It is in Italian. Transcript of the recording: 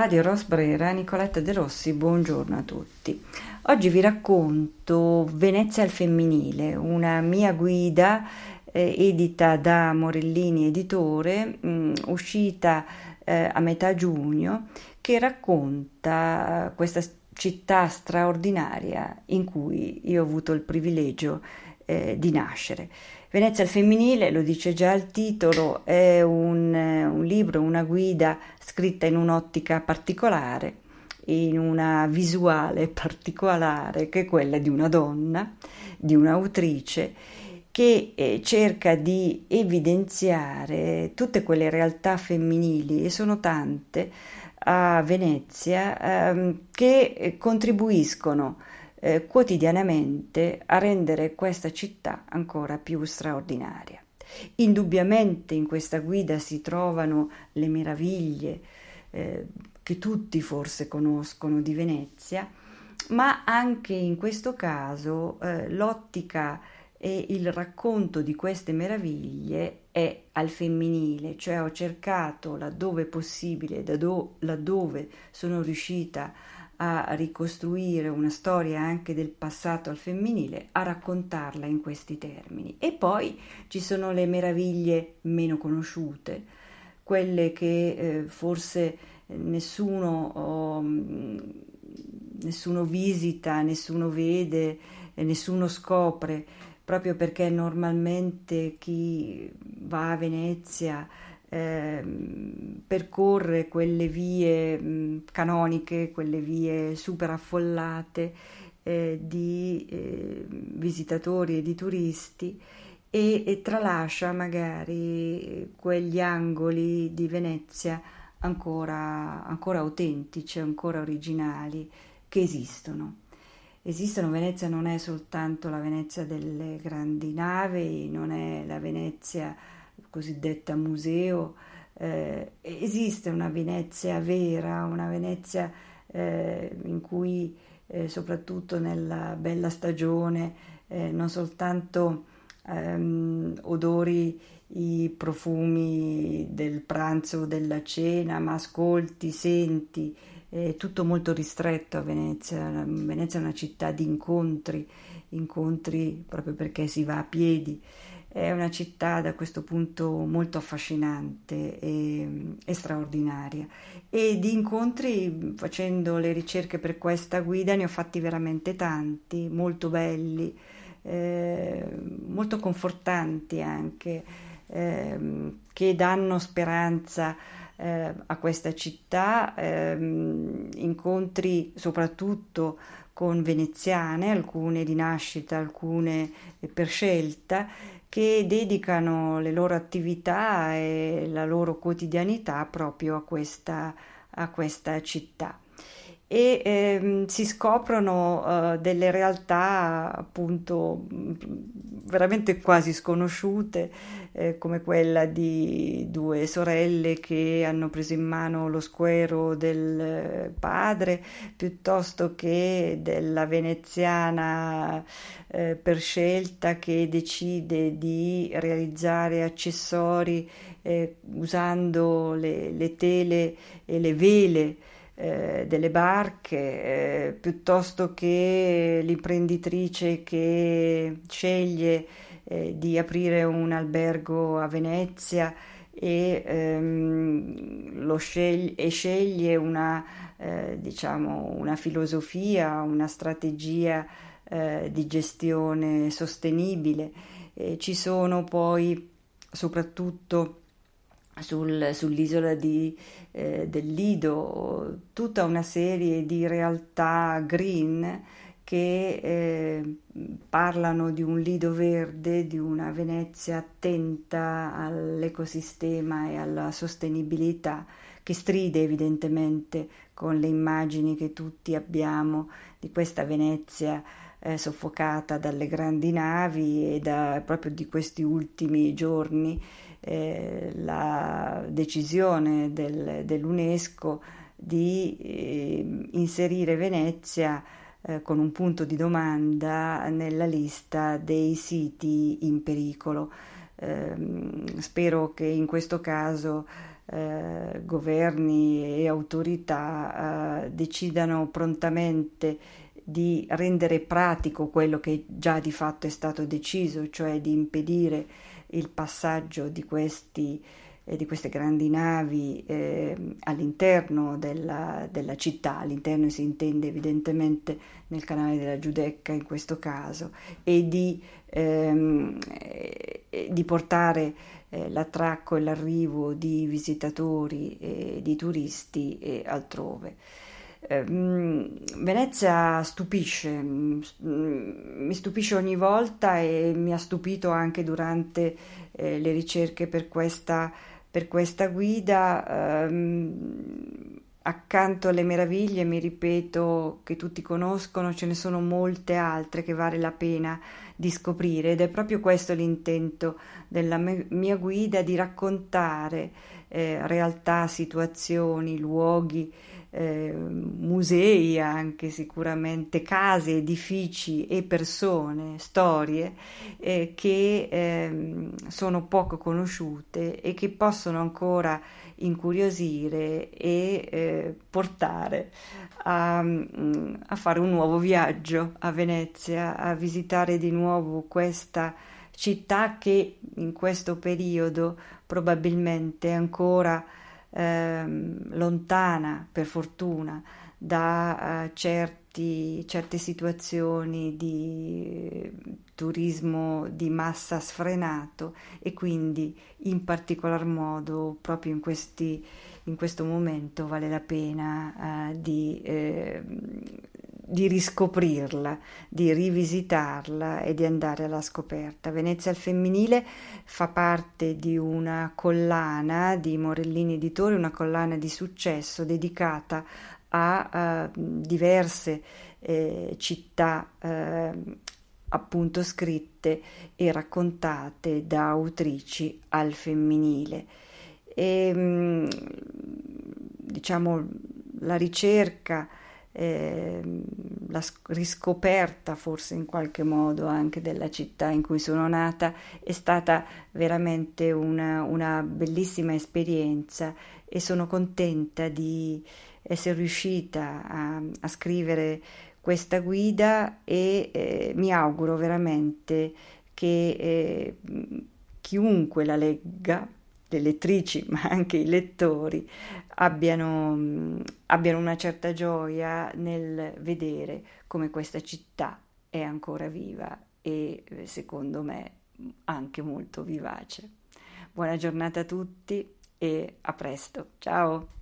Radio Rosbrera, Nicoletta De Rossi, buongiorno a tutti. Oggi vi racconto Venezia al femminile, una mia guida eh, edita da Morellini Editore, mh, mm, uscita eh, a metà giugno, che racconta questa città straordinaria in cui io ho avuto il privilegio eh, di nascere. Venezia al femminile, lo dice già il titolo, è un, un libro, una guida scritta in un'ottica particolare, in una visuale particolare che è quella di una donna, di un'autrice che eh, cerca di evidenziare tutte quelle realtà femminili, e sono tante, a Venezia, ehm, che contribuiscono eh, quotidianamente a rendere questa città ancora più straordinaria. Indubbiamente in questa guida si trovano le meraviglie eh, che tutti forse conoscono di Venezia, ma anche in questo caso eh, l'ottica e il racconto di queste meraviglie è al femminile, cioè ho cercato laddove possibile, laddove sono riuscita a ricostruire una storia anche del passato al femminile, a raccontarla in questi termini. E poi ci sono le meraviglie meno conosciute, quelle che eh, forse nessuno, oh, nessuno, visita, nessuno vede, nessuno scopre, proprio perché normalmente chi va a Venezia eh, percorre quelle vie mh, canoniche, quelle vie super affollate eh, di eh, visitatori e di turisti e, e, tralascia magari quegli angoli di Venezia ancora, ancora autentici, ancora originali che esistono. Esistono, Venezia non è soltanto la Venezia delle grandi navi, non è la Venezia cosiddetta museo, eh, esiste una Venezia vera, una Venezia eh, in cui eh, soprattutto nella bella stagione eh, non soltanto ehm, odori i profumi del pranzo o della cena, ma ascolti, senti, è tutto molto ristretto a Venezia. Venezia è una città di incontri, incontri proprio perché si va a piedi. È una città da questo punto molto affascinante e, e, straordinaria. E di incontri facendo le ricerche per questa guida ne ho fatti veramente tanti, molto belli, eh, molto confortanti anche, eh, che danno speranza eh, a questa città, ehm, incontri soprattutto con veneziane, alcune di nascita, alcune per scelta che dedicano le loro attività e la loro quotidianità proprio a questa, a questa città e ehm, si scoprono uh, delle realtà appunto veramente quasi sconosciute eh, come quella di due sorelle che hanno preso in mano lo squero del padre piuttosto che della veneziana eh, per scelta che decide di realizzare accessori eh, usando le, le tele e le vele eh, delle barche, eh, piuttosto che l'imprenditrice che sceglie eh, di aprire un albergo a Venezia e, ehm, sceglie, e sceglie una, eh, diciamo, una, filosofia, una strategia eh, di gestione sostenibile. ci sono poi soprattutto sul, sull'isola di, eh, del Lido, tutta una serie di realtà green che eh, parlano di un lido verde, di una Venezia attenta all'ecosistema e alla sostenibilità, che stride evidentemente con le immagini che tutti abbiamo di questa Venezia eh, soffocata dalle grandi navi e da, proprio di questi ultimi giorni eh, la decisione del, dell'UNESCO di eh, inserire Venezia eh, con un punto di domanda nella lista dei siti in pericolo. Ehm, spero che in questo caso eh, governi e autorità eh, decidano prontamente di rendere pratico quello che già di fatto è stato deciso, cioè di impedire il passaggio di, questi, eh, di queste grandi navi eh, all'interno della, della, città, all'interno si intende evidentemente nel canale della Giudecca in questo caso, e di, ehm, di portare eh, l'attracco e l'arrivo di visitatori e di turisti e altrove. Ehm, Venezia stupisce, mm, mi stupisce ogni volta e mi ha stupito anche durante eh, le ricerche per questa, per questa guida. Ehm, accanto alle meraviglie, mi ripeto, che tutti conoscono, ce ne sono molte altre che vale la pena di scoprire ed è proprio questo l'intento della mia guida, di raccontare eh, realtà, situazioni, luoghi eh, musei anche sicuramente, case, edifici e persone, storie eh, che eh, sono poco conosciute e che possono ancora incuriosire e eh, portare a, mm, a fare un nuovo viaggio a Venezia, a visitare di nuovo questa città che in questo periodo probabilmente è ancora ehm, lontana, per fortuna, da uh, certi, certe situazioni di turismo di massa sfrenato e quindi in particolar modo proprio in, questi, in questo momento vale la pena uh, di eh, di riscoprirla, di rivisitarla e di andare alla scoperta. Venezia al femminile fa parte di una collana di Morellini Editori, una collana di successo dedicata a uh, diverse eh, città eh, appunto scritte e raccontate da autrici al femminile. E, mm, diciamo la ricerca eh, la riscoperta forse in qualche modo anche della città in cui sono nata è stata veramente una, una bellissima esperienza e sono contenta di essere riuscita a, a scrivere questa guida e eh, mi auguro veramente che eh, chiunque la legga le lettrici, ma anche i lettori, abbiano, abbiano una certa gioia nel vedere come questa città è ancora viva e secondo me anche molto vivace. Buona giornata a tutti e a presto. Ciao!